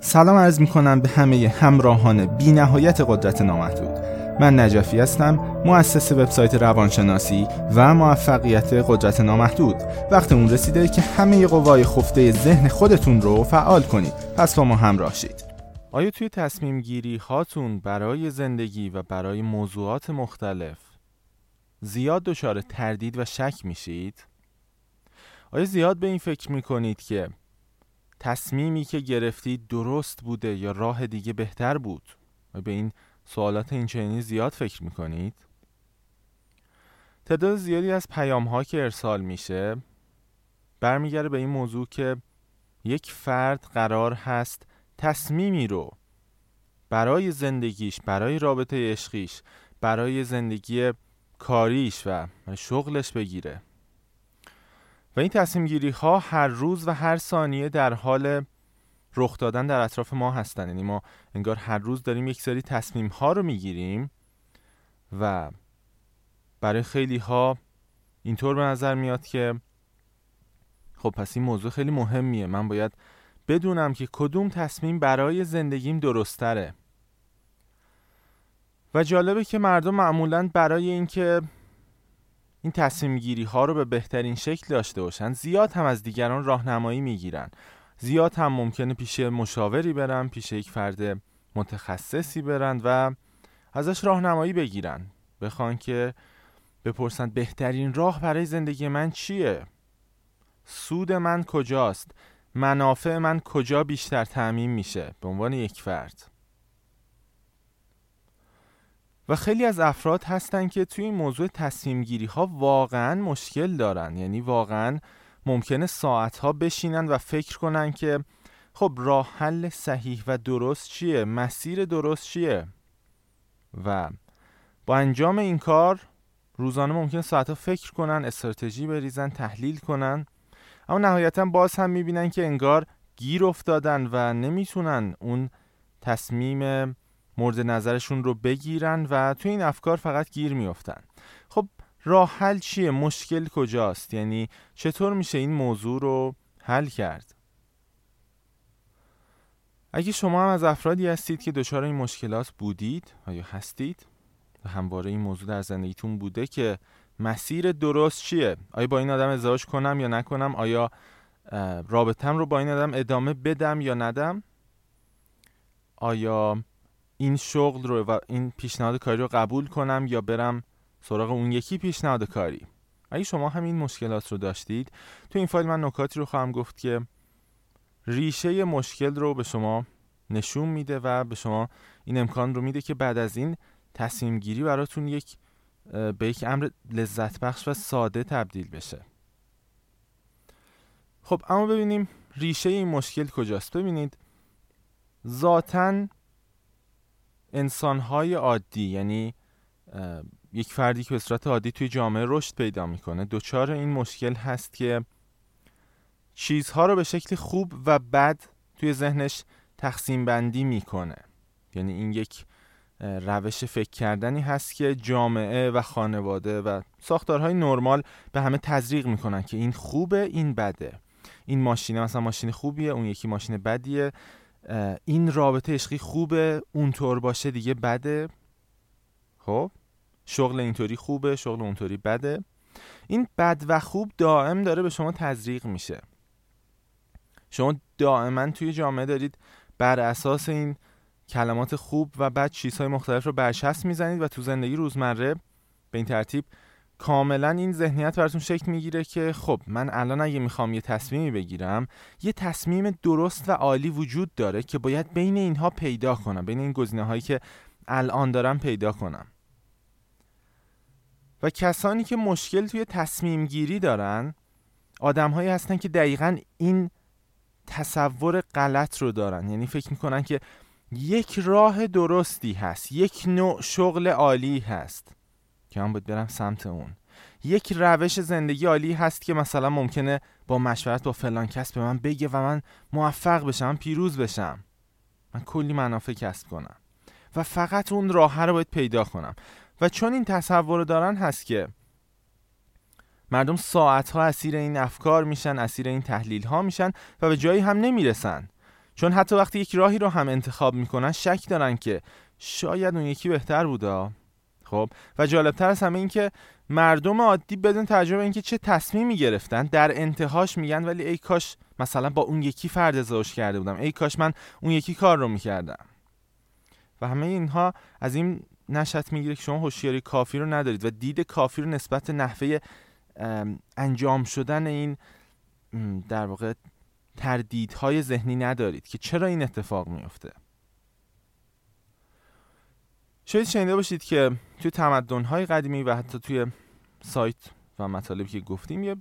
سلام عرض می کنم به همه همراهان بی نهایت قدرت نامحدود. من نجفی هستم مؤسس وبسایت روانشناسی و موفقیت قدرت نامحدود. وقت اون رسیده که همه قوای خفته ذهن خودتون رو فعال کنید. پس با ما همراه شید. آیا توی تصمیم گیری هاتون برای زندگی و برای موضوعات مختلف زیاد دچار تردید و شک میشید؟ آیا زیاد به این فکر می‌کنید که تصمیمی که گرفتید درست بوده یا راه دیگه بهتر بود؟ به این سوالات اینچنینی زیاد فکر می‌کنید؟ تعداد زیادی از پیام ها که ارسال میشه برمیگرده به این موضوع که یک فرد قرار هست تصمیمی رو برای زندگیش برای رابطه عشقیش برای زندگی کاریش و شغلش بگیره و این تصمیم گیری ها هر روز و هر ثانیه در حال رخ دادن در اطراف ما هستن. یعنی ما انگار هر روز داریم یک سری تصمیم ها رو می‌گیریم و برای خیلی ها اینطور به نظر میاد که خب پس این موضوع خیلی مهمیه. من باید بدونم که کدوم تصمیم برای زندگیم درستره و جالبه که مردم معمولا برای اینکه این تصمیم گیری ها رو به بهترین شکل داشته باشن. زیاد هم از دیگران راهنمایی می‌گیرن. زیاد هم ممکنه پیش مشاوری برن پیش یک فرد متخصصی برن و ازش راهنمایی بگیرن. بخوان که بپرسن بهترین راه برای زندگی من چیه؟ سود من کجاست؟ منافع من کجا بیشتر تعمین میشه؟ به عنوان یک فرد. و خیلی از افراد هستن که توی این موضوع تصمیم گیری ها واقعا مشکل دارن. یعنی واقعا ممکنه ساعت ها بشینن و فکر کنن که خب راه حل صحیح و درست چیه؟ مسیر درست چیه؟ و با انجام این کار روزانه ممکن ساعت ها فکر کنن استراتژی بریزن تحلیل کنن. اما نهایتا باز هم می‌بینن که انگار گیر افتادن و نمی‌تونن اون تصمیم مورد نظرشون رو بگیرن و توی این افکار فقط گیر میافتن. خب راه حل چیه؟ مشکل کجاست؟ یعنی چطور میشه این موضوع رو حل کرد؟ اگه شما هم از افرادی هستید که دچار این مشکلات بودید یا هستید؟ و همواره این موضوع در زندگیتون بوده که مسیر درست چیه؟ آیا با این آدم ازدواج کنم یا نکنم؟ آیا رابطم رو با این آدم ادامه بدم یا ندم؟ آیا این شغل رو و این پیشنهاد کاری رو قبول کنم یا برم سراغ اون یکی پیشنهاد کاری. اگه شما همین مشکلات رو داشتید تو این فایل من نکاتی رو خواهم گفت که ریشه مشکل رو به شما نشون میده و به شما این امکان رو میده که بعد از این تصمیم گیری براتون یک به یک امر لذت بخش و ساده تبدیل بشه. خب اما ببینیم ریشه این مشکل کجاست. ببینید ذاتا انسانهای عادی یعنی یک فردی که به صورت عادی توی جامعه رشد پیدا می‌کنه دچار این مشکل هست که چیزها رو به شکل خوب و بد توی ذهنش تقسیم بندی می‌کنه. یعنی این یک روش فکر کردنی هست که جامعه و خانواده و ساختارهای نرمال به همه تزریق می‌کنن که این خوبه این بده. این ماشینه مثلا ماشین خوبیه اون یکی ماشین بدیه. این رابطه عشقی خوبه اونطور باشه دیگه بده. خب؟ شغل اینطوری خوبه شغل اونطوری بده. این بد و خوب دائم داره به شما تزریق میشه. شما دائما توی جامعه دارید بر اساس این کلمات خوب و بد چیزهای مختلف رو برچسب می‌زنید و تو زندگی روزمره به این ترتیب کاملا این ذهنیت براتون شکل می‌گیره که خب من الان اگه می‌خوام یه تصمیمی بگیرم یه تصمیم درست و عالی وجود داره که باید بین اینها پیدا کنم بین این گزینه هایی که الان دارم پیدا کنم. و کسانی که مشکل توی تصمیم گیری دارن آدم هایی هستن که دقیقا این تصور غلط رو دارن. یعنی فکر می‌کنن که یک راه درستی هست یک نوع شغل عالی هست. من باید برم سمت اون. یک روش زندگی عالی هست که مثلا ممکنه با مشورت با فلان کس به من بگه و من موفق بشم پیروز بشم. من کلی منافع کسب کنم. و فقط اون راه رو باید پیدا کنم. و چون این تصور دارن هست که مردم ساعت ها اسیر این افکار میشن اسیر این تحلیل ها میشن و به جایی هم نمی‌رسن. چون حتی وقتی یک راهی رو هم انتخاب می‌کنن شک دارن که شاید اون یکی بهتر بوده. خب؟ و جالبتر از همه این که مردم عادی بدون تجربه اینکه چه تصمیمی گرفتن در انتهاش میگن ولی ای کاش مثلا با اون یکی فرد ازدواج کرده بودم. ای کاش من اون یکی کار رو می‌کردم. و همه اینها از این نشت می‌گیره که شما هوشیاری کافی رو ندارید و دید کافی رو نسبت نحوه انجام شدن این در واقع تردیدهای ذهنی ندارید که چرا این اتفاق میفته شاید شنیده باشید که توی تمدن‌های قدیمی و حتی توی سایت و مطالبی که گفتیم یه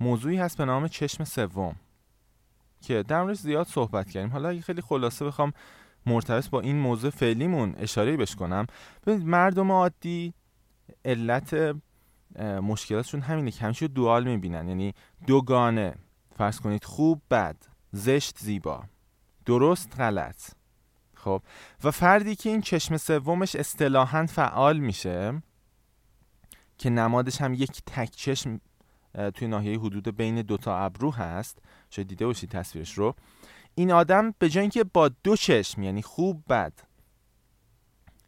موضوعی هست به نام چشم سوم که در زیاد صحبت کردیم. حالا اگه خیلی خلاصه بخوام مرتبط با این موضوع فعلیمون اشاره بش کنم. ببینید مردم عادی علت مشکلاتشون همینه که همیشه دوال می‌بینن. یعنی دوگانه. فرض کنید خوب بد زشت زیبا. درست غلط. خب. و فردی که این چشم سومش اصطلاحا فعال میشه که نمادش هم یک تک چشم توی ناحیه حدود بین دوتا ابرو هست شاید دیده باشید تصویرش رو. این آدم به جای اینکه با دو چشم یعنی خوب بد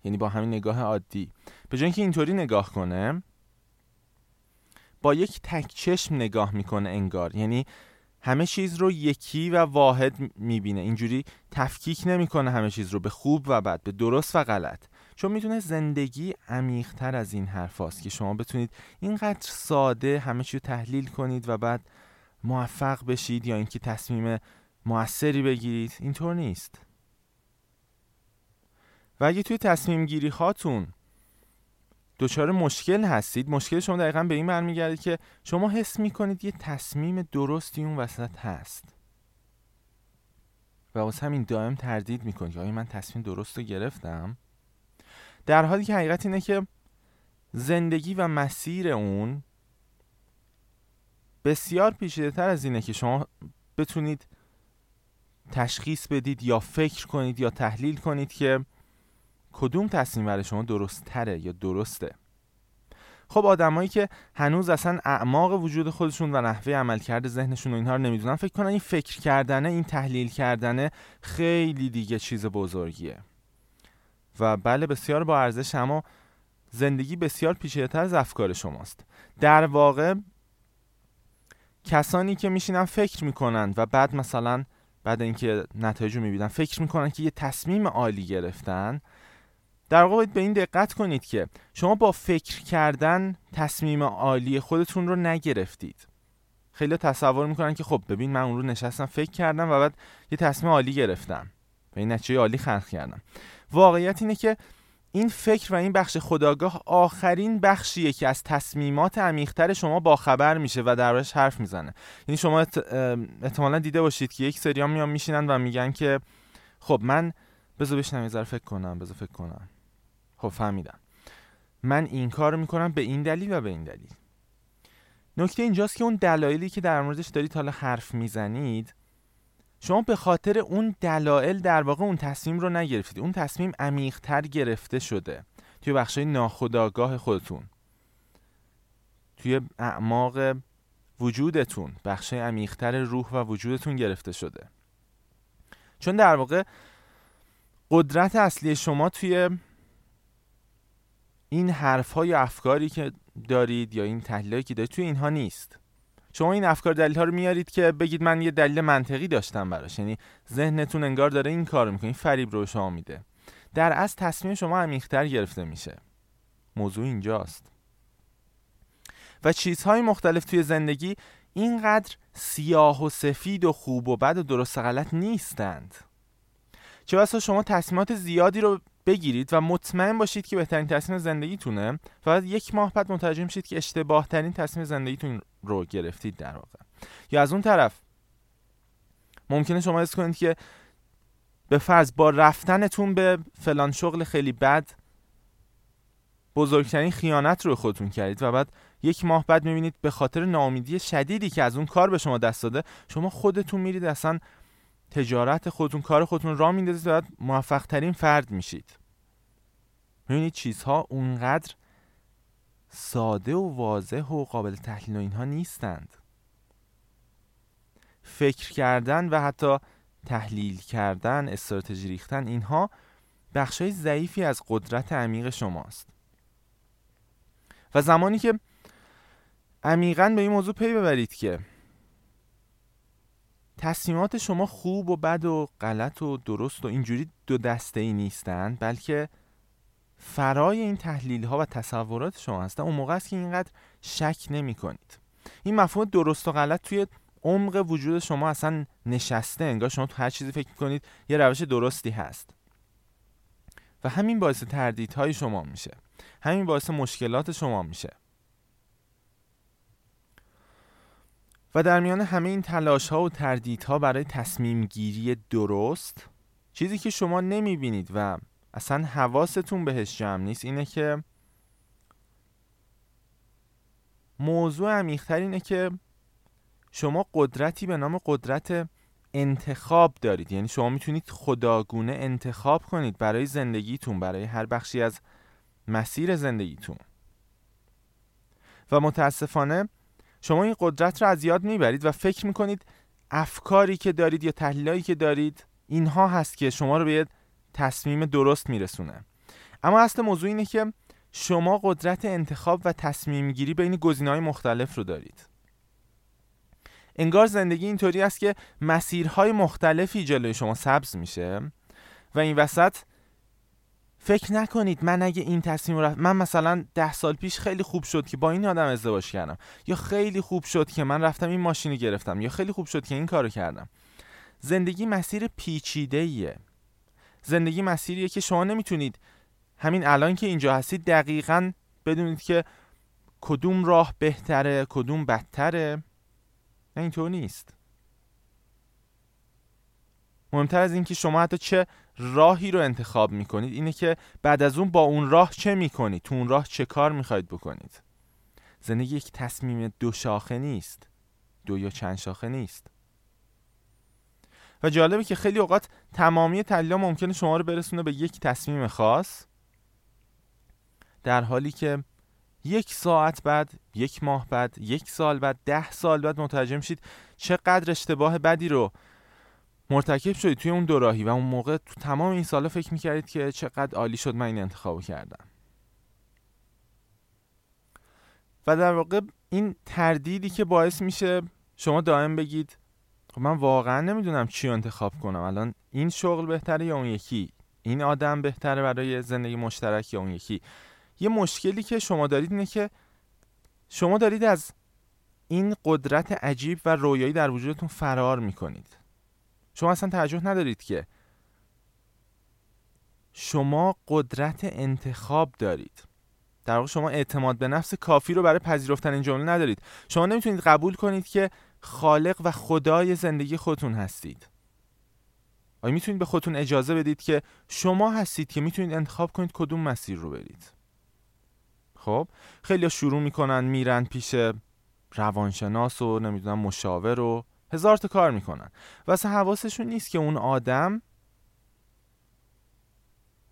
یعنی با همین نگاه عادی به جای اینکه اینطوری نگاه کنه با یک تک چشم نگاه می‌کنه انگار. یعنی همه چیز رو یکی و واحد می‌بینه. اینجوری تفکیک نمی‌کنه همه چیز رو به خوب و بد به درست و غلط. چون می‌تونه زندگی عمیقتر از این حرف که شما بتونید اینقدر ساده همه چیز رو تحلیل کنید و بعد موفق بشید یا اینکه تصمیم موثری بگیرید اینطور نیست. و اگه توی تصمیم گیری هاتون دچار مشکل هستید. مشکل شما دقیقا به این برمیگرده که شما حس می‌کنید یه تصمیم درستی اون وسط هست. و واسه همین دائم تردید می‌کنید که آیا من تصمیم درست رو گرفتم؟ در حالی که حقیقت اینه که زندگی و مسیر اون بسیار پیچیده تر از اینه که شما بتونید تشخیص بدید یا فکر کنید یا تحلیل کنید که کدوم تصمیم برای شما درست تره یا درسته؟ خب آدمایی که هنوز اصلا اعماق وجود خودشون و نحوه عملکرد ذهنشون و اینها رو نمی‌دونن فکر کنن این فکر کردنه این تحلیل کردنه خیلی دیگه چیز بزرگیه. و بله بسیار با ارزش اما زندگی بسیار پیچیده‌تر از افکار شماست. در واقع کسانی که میشینن فکر می‌کنن و بعد مثلا بعد اینکه نتایج رو می‌بینن فکر می‌کنن که یه تصمیم عالی گرفتن در واقع به این دقت کنید که شما با فکر کردن تصمیم عالی خودتون رو نگرفتید. خیلی تصور می‌کنن که خب ببین من اون رو نشستم فکر کردم و بعد یه تصمیم عالی گرفتم. و این نتیجه عالی خلق کردم. واقعیت اینه که این فکر و این بخش خداگاه آخرین بخشیه که از تصمیمات عمیقتر شما با خبر میشه و دربارش حرف می‌زنه. یعنی شما احتمالا دیده باشید که یک سری میان میشینن و میگن که خب من بذار بشنم یه فکر کنم بذار فکر کنم. خب فهمیدم. من این کار می‌کنم به این دلیل و به این دلیل. نکته اینجاست که اون دلایلی که در موردش دارید حالا حرف می‌زنید شما به خاطر اون دلایل در واقع اون تصمیم رو نگرفتید. اون تصمیم عمیقتر گرفته شده توی بخشای ناخودآگاه خودتون. توی اعماق وجودتون بخشای عمیقتر روح و وجودتون گرفته شده. چون در واقع قدرت اصلی شما توی این حرف های افکاری که دارید یا این تحلیلی که دارید توی اینها نیست. شما این افکار دلیل ها رو میارید که بگید من یه دلیل منطقی داشتم براش. یعنی ذهنتون انگار داره این کار می‌کنه این فریب رو شما میده. در از تصمیم شما عمیقتر گرفته میشه. موضوع اینجاست. و چیزهای مختلف توی زندگی اینقدر سیاه و سفید و خوب و بد و درست و غلط نیستند. چه بسا شما تصمیمات زیادی رو بگیرید و مطمئن باشید که بهترین تصمیم زندگیتونه. و بعد یک ماه بعد متوجه میشید که اشتباه ترین تصمیم زندگیتون رو گرفتید در واقع. یا از اون طرف ممکنه شما حس کنید که به فرض با رفتنتون به فلان شغل خیلی بد بزرگترین خیانت رو خودتون کردید و بعد یک ماه بعد می‌بینید به خاطر ناامیدی شدیدی که از اون کار به شما دست داده شما خودتون میرید اصلا تجارت خودتون کار خودتون را میندازید و موفق ترین فرد میشید. می‌بینید چیزها اونقدر ساده و واضح و قابل تحلیل و اینها نیستند. فکر کردن و حتی تحلیل کردن استراتژی ریختن اینها بخشای ضعیفی از قدرت عمیق شماست. و زمانی که عمیقا به این موضوع پی ببرید که تصمیمات شما خوب و بد و غلط و درست و اینجوری دو دسته ای نیستند بلکه فرای این تحلیل ها و تصورات شما هستن. اون موقع است که اینقدر شک نمی کنید این مفهوم درست و غلط توی عمق وجود شما اصلا نشسته. انگار شما تو هر چیزی فکر کنید یه روش درستی هست. و همین باعث تردیدهای شما میشه. همین باعث مشکلات شما میشه. و در میان همه این تلاش ها و تردیدها برای تصمیم گیری درست چیزی که شما نمی بینید و اصلا حواستون بهش جمع نیست اینه که موضوع عمیقتر اینه که شما قدرتی به نام قدرت انتخاب دارید. یعنی شما می‌تونید خداگونه انتخاب کنید برای زندگیتون برای هر بخشی از مسیر زندگیتون. و متاسفانه شما این قدرت رو از یاد می‌برید و فکر می‌کنید افکاری که دارید یا تحلیلایی که دارید اینها هست که شما رو به تصمیم درست میرسونه. اما اصل موضوع اینه که شما قدرت انتخاب و تصمیم گیری بین گزینه‌های مختلف رو دارید. انگار زندگی اینطوری است که مسیرهای مختلفی جلوی شما سبز میشه و این وسط فکر نکنید من اگه این تصمیم رفت من مثلا ده سال پیش خیلی خوب شد که با این آدم ازدواج کردم. یا خیلی خوب شد که من رفتم این ماشینی گرفتم. یا خیلی خوب شد که این کارو کردم. زندگی مسیر پیچیده ایه زندگی مسیریه که شما نمی‌تونید همین الان که اینجا هستید دقیقا بدونید که کدوم راه بهتره کدوم بدتره. نه اینطور نیست. مهمتر از اینکه شما حتی چه راهی رو انتخاب می‌کنید اینه که بعد از اون با اون راه چه می‌کنید؟ تو اون راه چه کار می‌خواید بکنید؟ زندگی یک تصمیم دو شاخه نیست. دو یا چند شاخه نیست. و جالبه که خیلی اوقات تمامی تحلیل ممکنه شما رو برسونه به یک تصمیم خاص در حالی که یک ساعت بعد یک ماه بعد یک سال بعد ده سال بعد متوجه میشید چقدر اشتباه بدی رو مرتکب شدید توی اون دوراهی و اون موقع تو تمام این سالا فکر می‌کردید که چقدر عالی شد من این انتخاب کردم. و در واقع این تردیدی که باعث میشه شما دائم بگید خب من واقعا نمی‌دونم چی انتخاب کنم. الان این شغل بهتره یا اون یکی؟ این آدم بهتره برای زندگی مشترک یا اون یکی؟ یه مشکلی که شما دارید اینه که شما دارید از این قدرت عجیب و رویایی در وجودتون فرار می‌کنید. شما اصلا توجه ندارید که شما قدرت انتخاب دارید. در واقع شما اعتماد به نفس کافی رو برای پذیرفتن این جمله ندارید. شما نمی‌تونید قبول کنید که خالق و خدای زندگی خودتون هستید. آیا می‌تونید به خودتون اجازه بدید که شما هستید که می‌تونید انتخاب کنید کدوم مسیر رو برید؟ خب خیلی شروع می‌کنن میرن پیش روانشناس و نمی‌دونم مشاور و هزار تا کار می‌کنن. و اصلا حواسشون نیست که اون آدم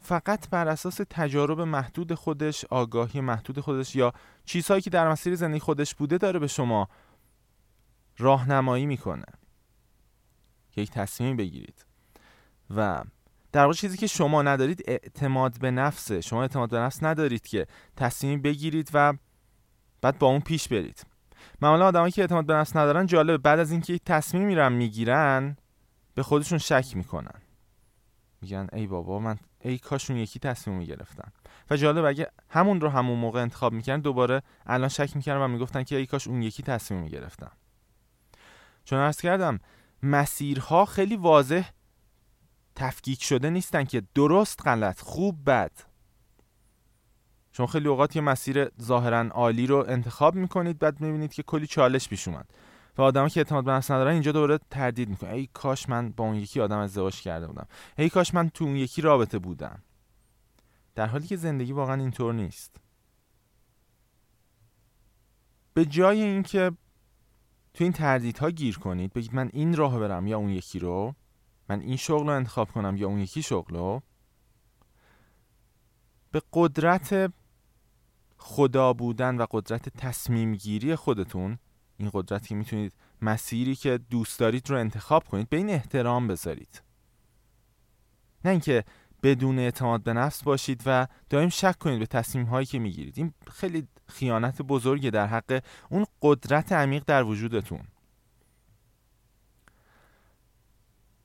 فقط بر اساس تجارب محدود خودش آگاهی محدود خودش یا چیزهایی که در مسیر زندگی خودش بوده داره به شما راهنمایی می‌کنه. که یک تصمیم بگیرید. و در واقع چیزی که شما ندارید اعتماد به نفسه. شما اعتماد به نفس ندارید که تصمیم بگیرید و بعد با اون پیش برید. معمولا آدمایی که اعتماد به نفس ندارن جالبه. بعد از اینکه یک تصمیم میرن می‌گیرن به خودشون شک می‌کنن. میگن ای بابا من ای کاش اون یکی تصمیم می‌گرفتن و جالب اگه همون رو همون موقع انتخاب می‌کردن دوباره الان شک می‌کردن و می‌گفتن که ای کاش اون یکی تصمیم می‌گرفتن چون عرض کردم مسیرها خیلی واضح تفکیک شده نیستن که درست غلط خوب بد. شما خیلی اوقات یه مسیر ظاهرا عالی رو انتخاب می‌کنید بعد می‌بینید که کلی چالش پیش اومد و آدم که اعتماد به نفس ندارن اینجا دوباره تردید می‌کنه ای کاش من با اون یکی آدم ازدواج کرده بودم. ای کاش من تو اون یکی رابطه بودم. در حالی که زندگی واقعا اینطور نیست. به جای اینکه تو این تردیدها گیر کنید بگید من این راه برم یا اون یکی رو من این شغل رو انتخاب کنم یا اون یکی شغل رو به قدرت خدا بودن و قدرت تصمیم گیری خودتون این قدرتی که می‌تونید مسیری که دوست دارید رو انتخاب کنید به این احترام بذارید. نه اینکه بدون اعتماد به نفس باشید و دائم شک کنید به تصمیم هایی که می‌گیرید. این خیلی خیانت بزرگی در حق اون قدرت عمیق در وجودتون.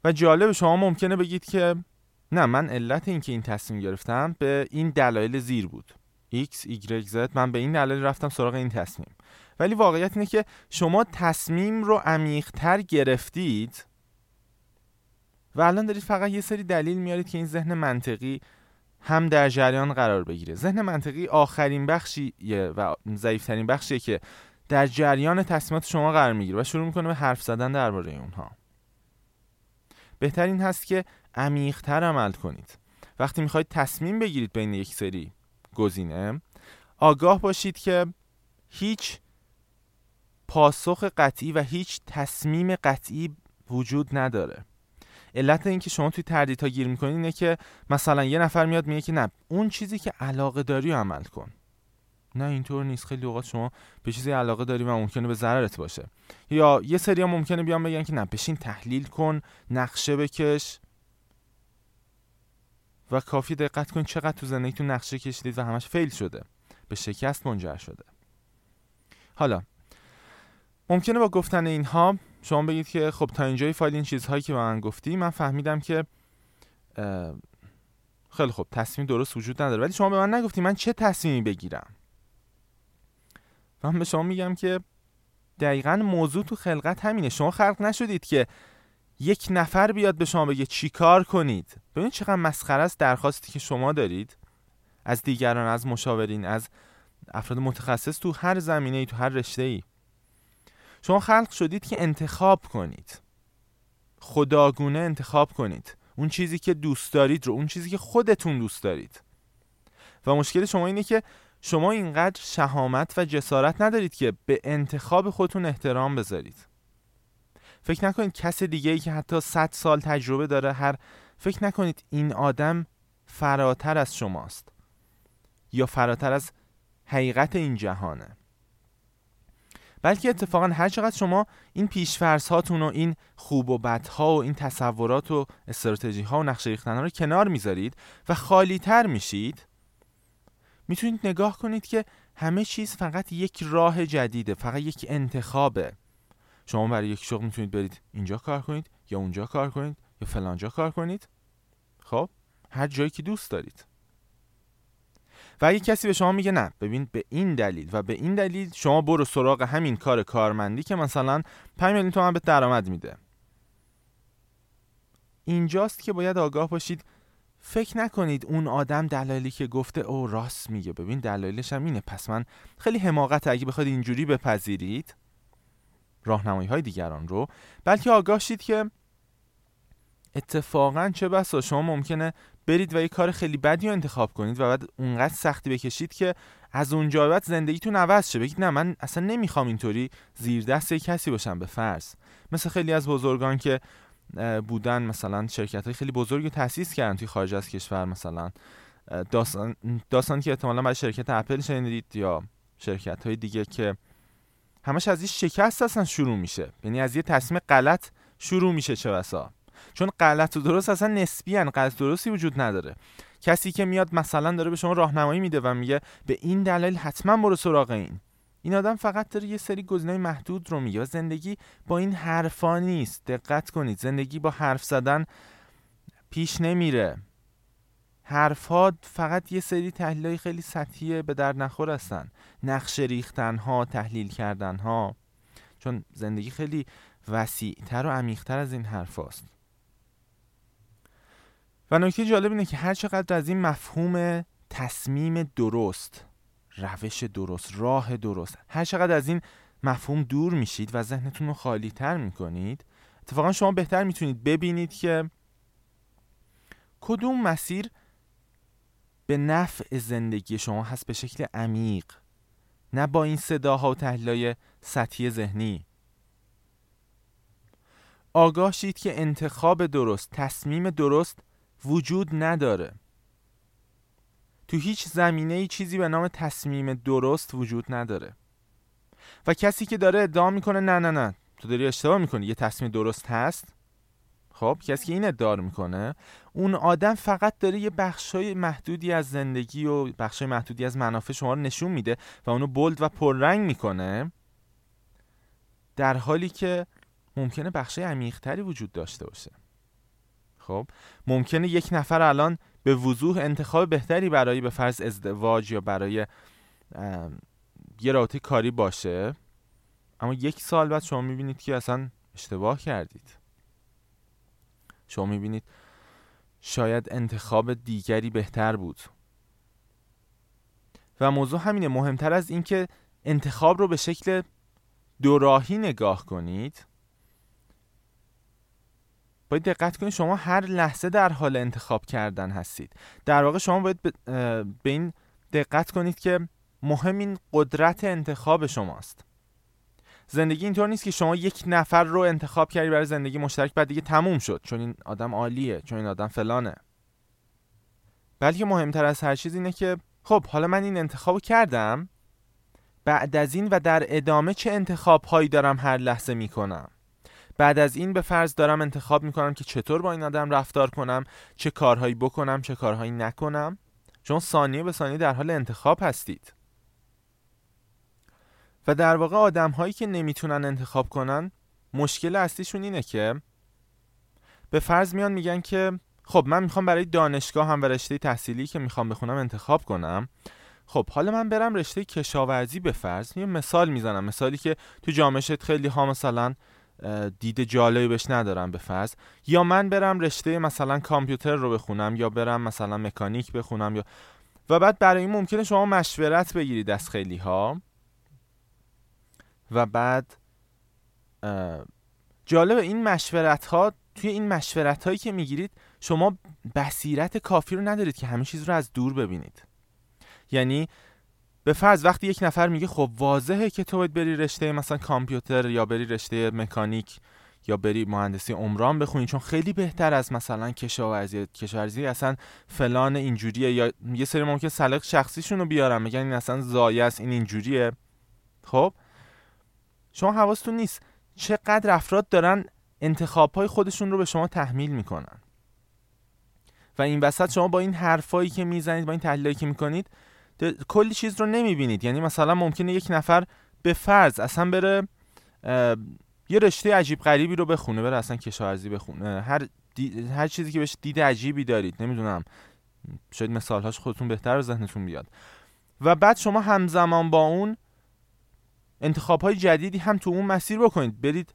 و جالب شما ممکنه بگید که نه من علت اینکه این تصمیم گرفتم به این دلایل زیر بود. X, Y, Z. من به این دلایل رفتم سراغ این تصمیم. ولی واقعیت اینه که شما تصمیم رو عمیقتر گرفتید و الان دارید فقط یه سری دلیل میارید که این ذهن منطقی هم در جریان قرار بگیره. ذهن منطقی آخرین بخشیه و ضعیفترین بخشیه که در جریان تصمیمات شما قرار می‌گیره و شروع می‌کنه به حرف زدن درباره اونها. بهترین هست که عمیقتر عمل کنید. وقتی می‌خواید تصمیم بگیرید بین یک سری گزینه. آگاه باشید که هیچ پاسخ قطعی و هیچ تصمیم قطعی وجود نداره. علت اینکه شما توی تردیدها گیر می‌کنید اینه که مثلا یه نفر میاد میگه که نه اون چیزی که علاقه داری عمل کن. نه اینطور نیست. خیلی اوقات شما به چیزی علاقه داری و ممکنه به ضررت باشه. یا یه سری ها ممکنه بیان بگن که نه بشین تحلیل کن نقشه بکش. و کافی دقت کن چقدر تو زندگیتون نقشه کشیدید و همش فیل شده. به شکست منجر شده. حالا ممکنه با گفتن اینها شما بگید که خب تا اینجای فایل این چیزهایی که به من گفتی من فهمیدم که خیلی خب تصمیم درست وجود نداره. ولی شما به من نگفتی من چه تصمیمی بگیرم؟ من به شما میگم که دقیقا موضوع تو خلقت همینه. شما خلق نشدید که یک نفر بیاد به شما بگه چی کار کنید. ببینید چقدر مسخره است درخواستی که شما دارید. از دیگران از مشاورین از افراد متخصص تو هر زمینه ای تو هر رشته ای شما خلق شدید که انتخاب کنید. خداگونه انتخاب کنید. اون چیزی که دوست دارید رو اون چیزی که خودتون دوست دارید. و مشکل شما اینه که شما اینقدر شهامت و جسارت ندارید که به انتخاب خودتون احترام بذارید. فکر نکنید کس دیگه ای که حتی 100 سال تجربه داره هر فکر نکنید این آدم فراتر از شماست یا فراتر از حقیقت این جهانه. بلکه اتفاقا هر چقدر شما این پیشفرس هاتون و این خوب و بدها و این تصورات و استراتژی ها و نقشه ریختن ها رو کنار می‌ذارید و خالی تر میشید می‌تونید نگاه کنید که همه چیز فقط یک راه جدیده فقط یک انتخابه. شما برای یک شغل می‌تونید برید اینجا کار کنید یا اونجا کار کنید یا فلانجا کار کنید. خب هر جایی که دوست دارید. و اگه کسی به شما میگه نه ببین به این دلیل و به این دلیل شما برو سراغ همین کار کارمندی که مثلا 5 میلیون تومن به درآمد میده. اینجاست که باید آگاه باشید. فکر نکنید اون آدم دلایلی که گفته او راست میگه. ببین دلایلش هم اینه. پس من خیلی حماقت اگه بخواید اینجوری بپذیرید راهنمایی های دیگران رو بلکه آگاه شید که اتفاقا چه بسا شما ممکنه برید و یه کار خیلی بدی رو انتخاب کنید و بعد اونقدر سختی بکشید که از اونجا بعد زندگیتون عوض شه. بگید نه من اصلا نمی‌خوام اینطوری زیر دست کسی باشم به فرض. مثل خیلی از بزرگان که بودن مثلا شرکت های خیلی بزرگی تاسیس کردن توی خارج از کشور مثلا. داستان, داستان که احتمالا برای شرکت اپل شنیدید یا شرکت های دیگه که همش از یه شکست اصلا شروع میشه. یعنی از یه تصمیم غلط شروع میشه چه بسا. چون غلط و درست اصلا نسبی هن. غلط درستی وجود نداره. کسی که میاد مثلا داره به شما راهنمایی میده و میگه به این دلیل حتما برو سراغ این. این آدم فقط داره یه سری گزینه محدود رو میگه و زندگی با این حرفا نیست. دقت کنید زندگی با حرف زدن پیش نمیره. حرفها فقط یه سری تحلیل خیلی سطحی به در نخور هستن نقشه ریختن ها تحلیل کردن ها چون زندگی خیلی وسیعتر و عمیقتر از این حرف هست. و نکته جالب اینه که هر چقدر از این مفهوم تصمیم درست روش درست راه درست هر چقدر از این مفهوم دور میشید و ذهنتون رو خالی تر می‌کنید اتفاقا شما بهتر می‌تونید ببینید که کدوم مسیر به نفع زندگی شما هست به شکل عمیق نه با این صداها و تحلیلای سطحی ذهنی. آگاه شید که انتخاب درست تصمیم درست وجود نداره. تو هیچ زمینه ای چیزی به نام تصمیم درست وجود نداره. و کسی که داره ادعا می‌کنه نه نه نه. تو داری اشتباه می‌کنی. یه تصمیم درست هست؟ خب کسی که این ادعا می‌کنه اون آدم فقط داره یه بخشای محدودی از زندگی و بخشای محدودی از منافع شما رو نشون میده و اونو بولد و پررنگ می‌کنه در حالی که ممکنه بخشای عمیقتری وجود داشته باشه. خب ممکنه یک نفر الان به وضوح انتخاب بهتری برای به فرض ازدواج یا برای یه رابطه کاری باشه اما یک سال بعد شما می‌بینید که اصلا اشتباه کردید. شما می‌بینید شاید انتخاب دیگری بهتر بود. و موضوع همینه مهمتر از اینکه انتخاب رو به شکل دوراهی نگاه کنید. باید دقت کنید شما هر لحظه در حال انتخاب کردن هستید. در واقع شما باید به این دقت کنید که مهم این قدرت انتخاب شماست. زندگی اینطور نیست که شما یک نفر رو انتخاب کردی برای زندگی مشترک بعد دیگه تموم شد. چون این آدم عالیه چون این آدم فلانه. بلکه مهمتر از هر چیز اینه که خب حالا من این انتخاب کردم. بعد از این و در ادامه چه انتخاب هایی دارم هر لحظه می‌کنم؟ بعد از این به فرض دارم انتخاب می‌کنم که چطور با این آدم رفتار کنم چه کارهایی بکنم چه کارهایی نکنم؟ چون ثانیه به ثانیه در حال انتخاب هستید. و در واقع آدم هایی که نمی‌تونن انتخاب کنن مشکل اصلیشون اینه که به فرض میان میگن که خب من می‌خوام برای دانشگاه هم و رشته تحصیلی که می‌خوام بخونم انتخاب کنم. خب حالا من برم رشته کشاورزی به فرض یه مثال می‌زنم مثالی که تو جامعه خیلی ها مثلا دید جالبی بهش ندارم به فرض. یا من برم رشته مثلا کامپیوتر رو بخونم یا برم مثلا مکانیک بخونم یا و بعد برای این ممکنه شما مشورت بگیرید از خیلی ها و بعد جالب این مشورت ها توی این مشورت هایی که می‌گیرید شما بصیرت کافی رو ندارید که همه چیز رو از دور ببینید. یعنی به فرض وقتی یک نفر میگه خب واضحه که تو باید بری رشته مثلا کامپیوتر یا بری رشته مکانیک یا بری مهندسی عمران بخونی چون خیلی بهتر از مثلا کشاورزی کشاورزی اصلا فلان اینجوریه یا یه سری ممکن سلیق شخصیشون رو بیارن میگن این اصلا زایه است این اینجوریه. خب؟ شما حواستون نیست چقدر افراد دارن انتخاب های خودشون رو به شما تحمیل می‌کنن. و این وسط شما با این حرفایی که می‌زنید با این تحلیلایی که می‌کنید کلی چیز رو نمی‌بینید. یعنی مثلا ممکنه یک نفر به فرض اصلا بره یه رشته عجیب غریبی رو بخونه بره اصلا کشاورزی بخونه. هر هر چیزی که بهش دید عجیبی دارید. نمی‌دونم. شاید مثالهاش خودتون بهتر ذهنتون بیاد. و بعد شما همزمان با اون انتخاب های جدیدی هم تو اون مسیر بکنید. برید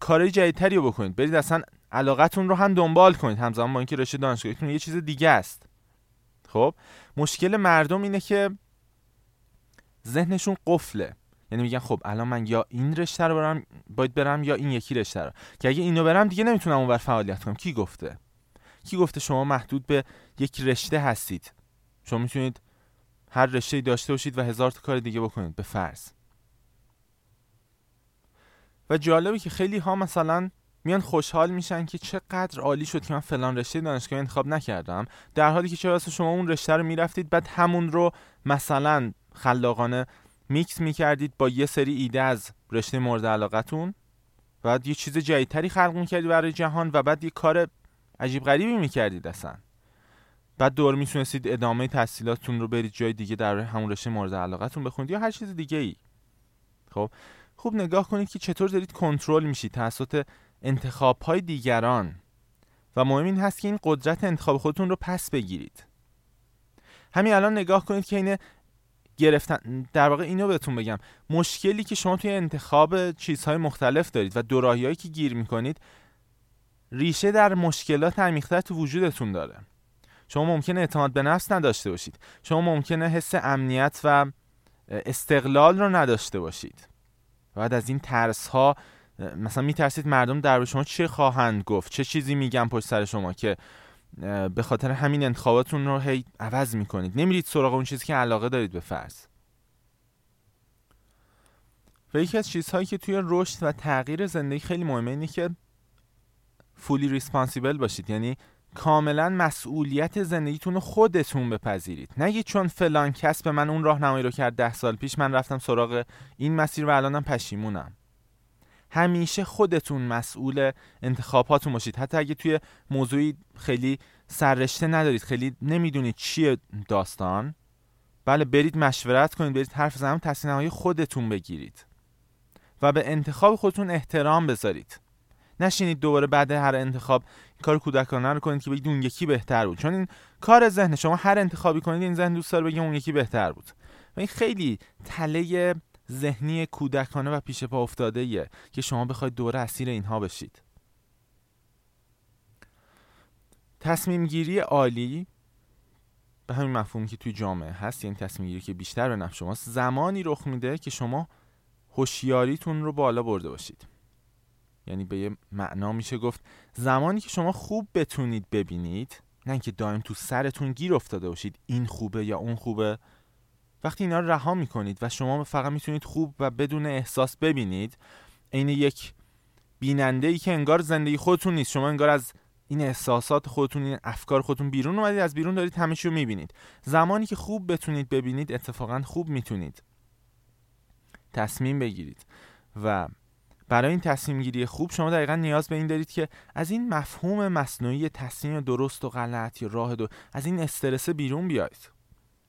کارهای جدیدتری رو بکنید. برید اصلا علاقتون رو هم دنبال کنید. همزمان با اینکه رشته دانشگاهیتون یه چیز دیگه است. خب؟ مشکل مردم اینه که ذهنشون قفله. یعنی میگن خب الان من یا این رشته رو برم باید برم یا این یکی رشته رو. که اگه اینو برم دیگه نمی‌تونم اونور فعالیت کنم. کی گفته؟ کی گفته شما محدود به یک رشته هستید؟ شما می‌تونید هر رشته داشته باشید و هزار تا کار دیگه بکنید. به فرض. و جالبه که خیلی ها مثلا میان خوشحال میشن که چقدر عالی شد که من فلان رشته دانشگاه انتخاب نکردم. در حالی که چرا شما اون رشته رو می‌رفتید بعد همون رو مثلا خلاقانه میکس می‌کردید با یه سری ایده از رشته مورد علاقتون. بعد یه چیز جدیدتری خلق می‌کردید برای جهان و بعد یه کار عجیب غریبی می‌کردید اصلا. بعد دور می‌تونستید ادامه تحصیلاتتون رو برید جای دیگه در همون رشته مورد علاقتون بخونید یا هر چیز دیگه ای خب؟ خوب نگاه کنید که چطور دارید کنترل میشید توسط انتخاب های دیگران. و مهم این هست که این قدرت انتخاب خودتون رو پس بگیرید. همین الان نگاه کنید که اینه گرفتن در واقع اینو بهتون بگم. مشکلی که شما توی انتخاب چیزهای مختلف دارید و دوراهیایی که گیر می‌کنید ریشه در مشکلات عمیق‌تر تو وجودتون داره. شما ممکنه اعتماد به نفس نداشته باشید. شما ممکنه حس امنیت و استقلال رو نداشته باشید. بعد از این ترس ها مثلا میترسید مردم در شما چه خواهند گفت؟ چه چیزی میگن پشت سر شما که به خاطر همین انتخاباتون رو هی عوض می‌کنید؟ نمیرید سراغ اون چیزی که علاقه دارید به فرض. و یکی از چیزهایی که توی رشد و تغییر زندگی خیلی مهمه اینه که فولی ریسپانسیبل باشید. یعنی کاملا مسئولیت زندگیتون خودتون بپذیرید. نگید چون فلان کس به من اون راهنمایی رو کرد ده سال پیش من رفتم سراغ این مسیر و الانم پشیمونم. همیشه خودتون مسئول انتخاباتون باشید. حتی اگه توی موضوعی خیلی سررشته ندارید خیلی نمی‌دونید چیه داستان بله برید مشورت کنید برید حرف زمان تصمیم خودتون بگیرید و به انتخاب خودتون احترام بذارید. نشینید دوباره بعد هر انتخاب کار کودکانه رو کنید که بگید اون یکی بهتر بود. چون این کار ذهن شما هر انتخابی کنید این ذهن دوست داره بگه اون یکی بهتر بود. و این خیلی تله ذهنی کودکانه و پیش پا افتاده ایه که شما بخواید دوره اسیر اینها بشید. تصمیم گیری عالی به همین مفهومی که توی جامعه هست یعنی تصمیم گیری که بیشتر به نفع شماست زمانی رخ میده که شما هوشیاریتون رو بالا برده باشید. یعنی به یه معنا میشه گفت زمانی که شما خوب بتونید ببینید نه اینکه دائم تو سرتون گیر افتاده باشید این خوبه یا اون خوبه وقتی اینا رو رها می‌کنید و شما فقط می‌تونید خوب و بدون احساس ببینید عین یک بیننده ای که انگار زندگی خودتون نیست. شما انگار از این احساسات خودتون این افکار خودتون بیرون اومدید از بیرون دارید همه رو می‌بینید. زمانی که خوب بتونید ببینید اتفاقا خوب می‌تونید تصمیم بگیرید و برای این تصمیم گیری خوب شما دقیقا نیاز به این دارید که از این مفهوم مصنوعی تصمیم درست و غلط یا راه دو از این استرس بیرون بیاید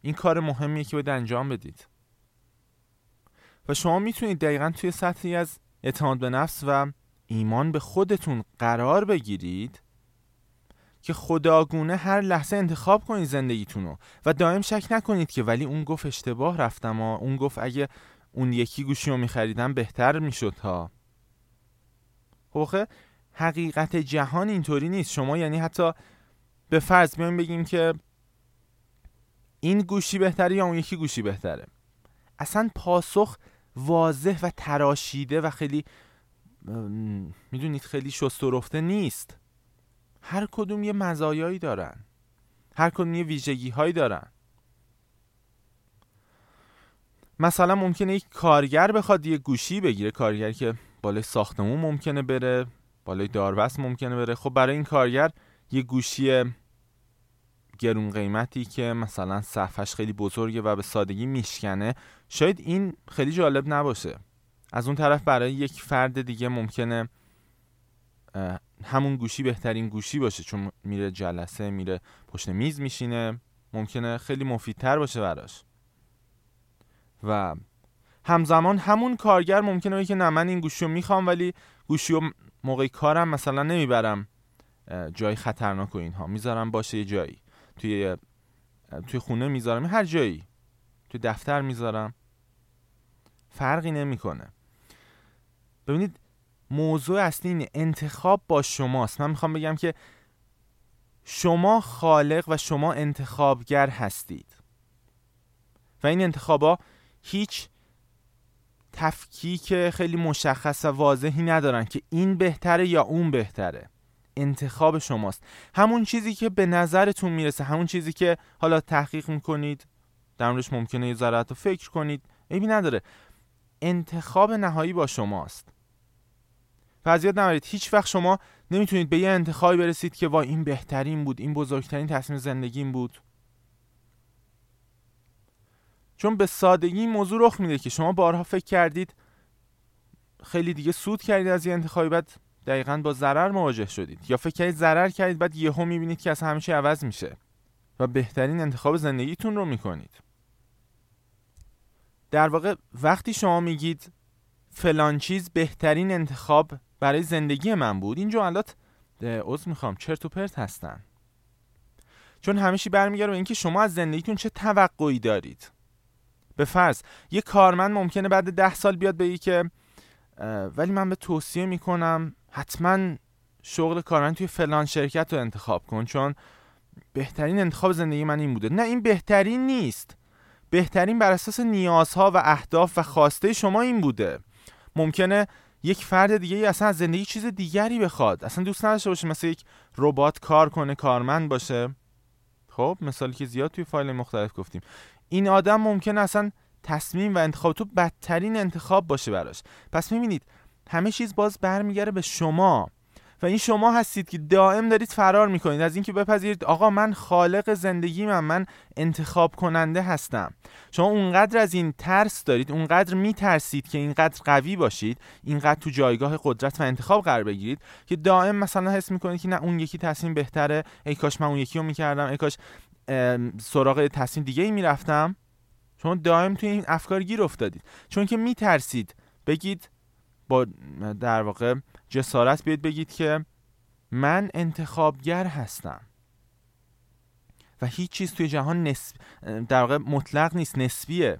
این کار مهمیه که باید انجام بدید. و شما می‌تونید دقیقا توی سطحی از اعتماد به نفس و ایمان به خودتون قرار بگیرید که خداگونه هر لحظه انتخاب کنید زندگیتونو و دائم شک نکنید که ولی اون گفت اشتباه رفتم و اون گفت اگه اون یکی گوشی رو میخریدم بهتر می‌شد ها. خب حقیقت جهان اینطوری نیست. شما یعنی حتی به فرض بیایم بگیم که این گوشی بهتره یا اون یکی گوشی بهتره. اصلا پاسخ واضح و تراشیده و خیلی می‌دونید خیلی شست و رفته نیست. هر کدوم یه مزایایی دارن. هر کدوم یه ویژگی هایی دارن. مثلا ممکنه یک کارگر بخواد یه گوشی بگیره کارگر که بالای ساختمون ممکنه بره بالای داربست ممکنه بره. خب برای این کارگر یه گوشی گرون قیمتی که مثلا صفحش خیلی بزرگه و به سادگی میشکنه. شاید این خیلی جالب نباشه. از اون طرف برای یک فرد دیگه ممکنه همون گوشی بهترین گوشی باشه. چون میره جلسه میره پشت میز میشینه. ممکنه خیلی مفیدتر باشه براش. و همزمان همون کارگر ممکنه که نه من این گوشی رو می‌خوام ولی گوشی رو موقع کارم مثلا نمی‌برم. جای خطرناک و اینها. می‌ذارم باشه یه جایی. توی توی خونه می‌ذارم. هر جایی. توی دفتر می‌ذارم. فرقی نمی‌کنه. ببینید موضوع اصلی اینه انتخاب با شماست. من می‌خوام بگم که شما خالق و شما انتخابگر هستید. و این انتخابا هیچ تفکیک خیلی مشخص و واضحی ندارن که این بهتره یا اون بهتره. انتخاب شماست. همون چیزی که به نظرتون می‌رسه همون چیزی که حالا تحقیق می‌کنید در موردش ممکنه یه ذره رو فکر کنید عیبی نداره. انتخاب نهایی با شماست. فضیات نمارید هیچ وقت شما نمی‌تونید به یه انتخابی برسید که وا این بهترین بود این بزرگترین تصمیم زندگیم بود. چون به سادگی این موضوع رخ میده که شما بارها فکر کردید خیلی دیگه سود کردید از یه انتخابی بعد دقیقا با ضرر مواجه شدید. یا فکر کردید ضرر کردید بعد یهو می‌بینید که از همیشه عوض میشه و بهترین انتخاب زندگیتون رو می‌کنید. در واقع وقتی شما میگید فلان چیز بهترین انتخاب برای زندگی من بود این جملات عذر می‌خوام چرت و پرت هستن. چون همیشه برمیگرده به اینکه شما از زندگیتون چه توقعی دارید. به فرض یه کارمند ممکنه بعد ده سال بیاد بگی که ولی من به توصیه می‌کنم حتما شغل کارمند توی فلان شرکت رو انتخاب کن چون بهترین انتخاب زندگی من این بوده. نه این بهترین نیست. بهترین بر اساس نیازها و اهداف و خواسته شما این بوده. ممکنه یک فرد دیگه اصلا از زندگی چیز دیگری بخواد. اصلا دوست نداشته باشه مثل یک ربات کار کنه کارمند باشه. خب مثالی که زیاد توی فایل مختلف گفتیم. این آدم ممکن اصلا تصمیم و انتخاب تو بدترین انتخاب باشه براش. پس می‌بینید همه چیز باز برمیگره به شما. و این شما هستید که دائم دارید فرار می‌کنید. از اینکه بپذیرید آقا من خالق زندگی من من انتخاب کننده هستم. شما اونقدر از این ترس دارید اونقدر میترسید که اینقدر قوی باشید اینقدر تو جایگاه قدرت و انتخاب قرار بگیرید که دائم مثلا حس می‌کنید که نه اون یکی تصمیم بهتره. ای کاش من اون یکی رو می‌کردم. ای کاش سراغ تصمیم دیگه ای می‌رفتم. شما دائم توی این افکار گیر افتادید. چون که میترسید. بگید با در واقع جسارت بیاید بگید که من انتخابگر هستم. و هیچ چیز توی جهان نسب... در واقع مطلق نیست نسبیه.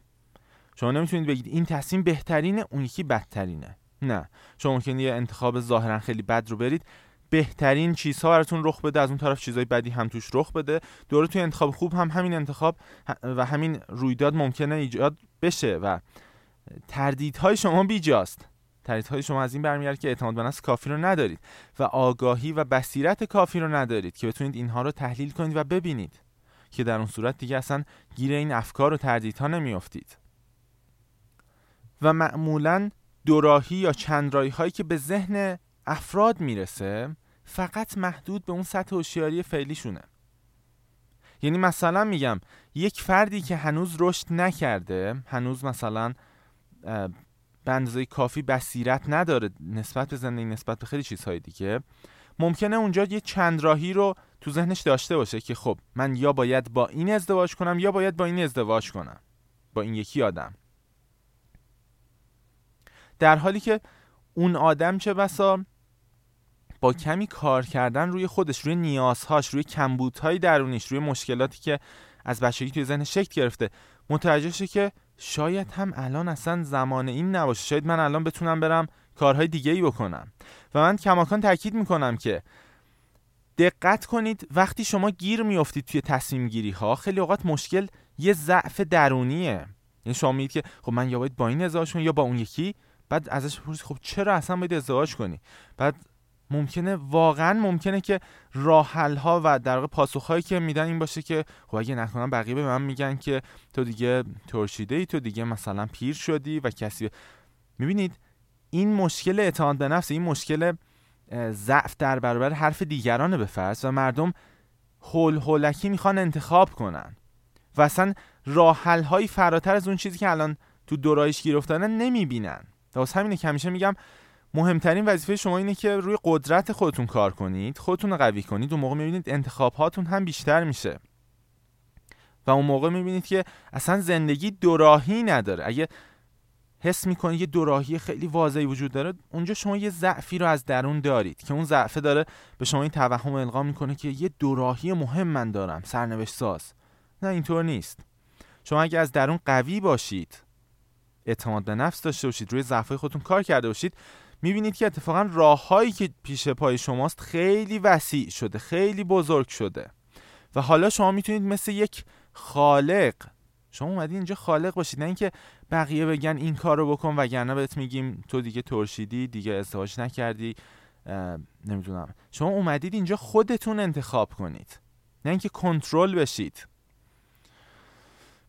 شما نمی‌تونید بگید این تصمیم بهترینه اون یکی بدترینه. نه. شما ممکنه یه انتخاب ظاهرا خیلی بد رو برید. بهترین چیزها براتون رخ بده از اون طرف چیزهای بدی هم توش رخ بده. دوره توی انتخاب خوب هم همین انتخاب و همین رویداد ممکنه ایجاد بشه و تردیدهای شما بیجاست. تردیدهای شما از این برمیگرده که اعتماد به نفس کافی رو ندارید و آگاهی و بصیرت کافی رو ندارید که بتونید اینها رو تحلیل کنید و ببینید که در اون صورت دیگه اصلا گیر این افکار و تردیدها نمیافتید. و معمولا دوراهی یا چندراهی هایی که به ذهن افراد می‌رسه فقط محدود به اون سطح هوشیاری فعلیشونه. یعنی مثلا میگم یک فردی که هنوز رشد نکرده هنوز مثلا به اندازه کافی بصیرت نداره نسبت به زندگی نسبت به خیلی چیزهای دیگه ممکنه اونجا یه چند راهی رو تو ذهنش داشته باشه که خب من یا باید با این ازدواج کنم یا باید با این ازدواج کنم. با این یکی آدم. در حالی که اون آدم چه بسا با کمی کار کردن روی خودش روی نیازهاش روی کمبودهای درونیش روی مشکلاتی که از بچگی توی ذهن شکل گرفته. متوجه شه که شاید هم الان اصلا زمان این نباشه. شاید من الان بتونم برم کارهای دیگه ای بکنم. و من کماکان تاکید می‌کنم که دقت کنید وقتی شما گیر میافتید توی تصمیم گیری ها خیلی اوقات مشکل یه ضعف درونیه. یعنی شما میگید که خب من یا باید با این ازدواج کنم یا با اون یکی؟ بعد ازش بپرسید خب چرا اصلا باید ازدواج کنی؟ بعد ممکنه واقعا ممکنه که راه ها و در واقع پاسخهایی که میدن این باشه که خب اگه نکنم بقیه به من میگن که تو دیگه ترشیده ای تو دیگه مثلا پیر شدی و کسی می‌بینید این مشکل اعتماد به نفس این مشکل ضعف در برابر حرف دیگران به فرض و مردم هول هولکی می‌خوان انتخاب کنن و اصلا راه هایی فراتر از اون چیزی که الان تو دورایش گیر افتادن نمی‌بینن واسه همینه که همیشه میگم مهمترین وظیفه شما اینه که روی قدرت خودتون کار کنید خودتون رو قوی کنید اون موقع می‌بینید انتخاب هاتون هم بیشتر میشه. و اون موقع می‌بینید که اصلا زندگی دوراهی نداره. اگه حس می‌کنید یه دوراهی خیلی واضحی وجود داره اونجا شما یه ضعفی رو از درون دارید که اون ضعفه داره به شما این توهم القا می‌کنه که یه دوراهی مهم من دارم سرنوشت ساز. نه اینطور نیست. شما اگه از درون قوی باشید اعتماد به نفس داشته باشید روی ضعفهای خودتون کار کرده باشید می‌بینید که اتفاقا راههایی که پیش پای شماست خیلی وسیع شده خیلی بزرگ شده. و حالا شما می‌تونید مثل یک خالق شما اومدید اینجا خالق باشید نه اینکه بقیه بگن این کار رو بکن وگرنه بهت میگیم تو دیگه ترشیدی دیگه ازدواج نکردی نمی‌دونم. شما اومدید اینجا خودتون انتخاب کنید. نه اینکه کنترل بشید.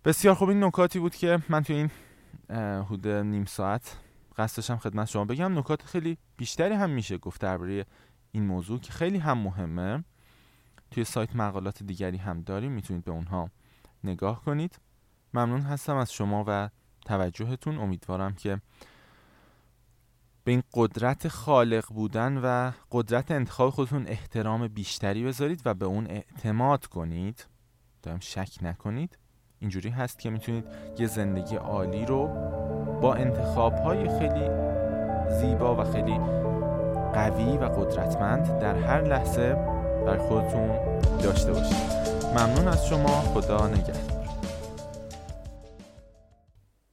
بسیار خوب این نکاتی بود که من تو این حدود نیم ساعت قصد داشتم خدمت شما بگم نکات خیلی بیشتری هم میشه گفت درباره این موضوع که خیلی هم مهمه. توی سایت مقالات دیگری هم داریم می‌تونید به اونها نگاه کنید. ممنون هستم از شما و توجهتون. امیدوارم که به این قدرت خالق بودن و قدرت انتخاب خودتون احترام بیشتری بذارید و به اون اعتماد کنید. دارم شک نکنید. اینجوری هست که می‌تونید یه زندگی عالی رو با انتخاب های خیلی زیبا و خیلی قوی و قدرتمند در هر لحظه بر خودتون داشته باشید. ممنون از شما. خدا نگهدار.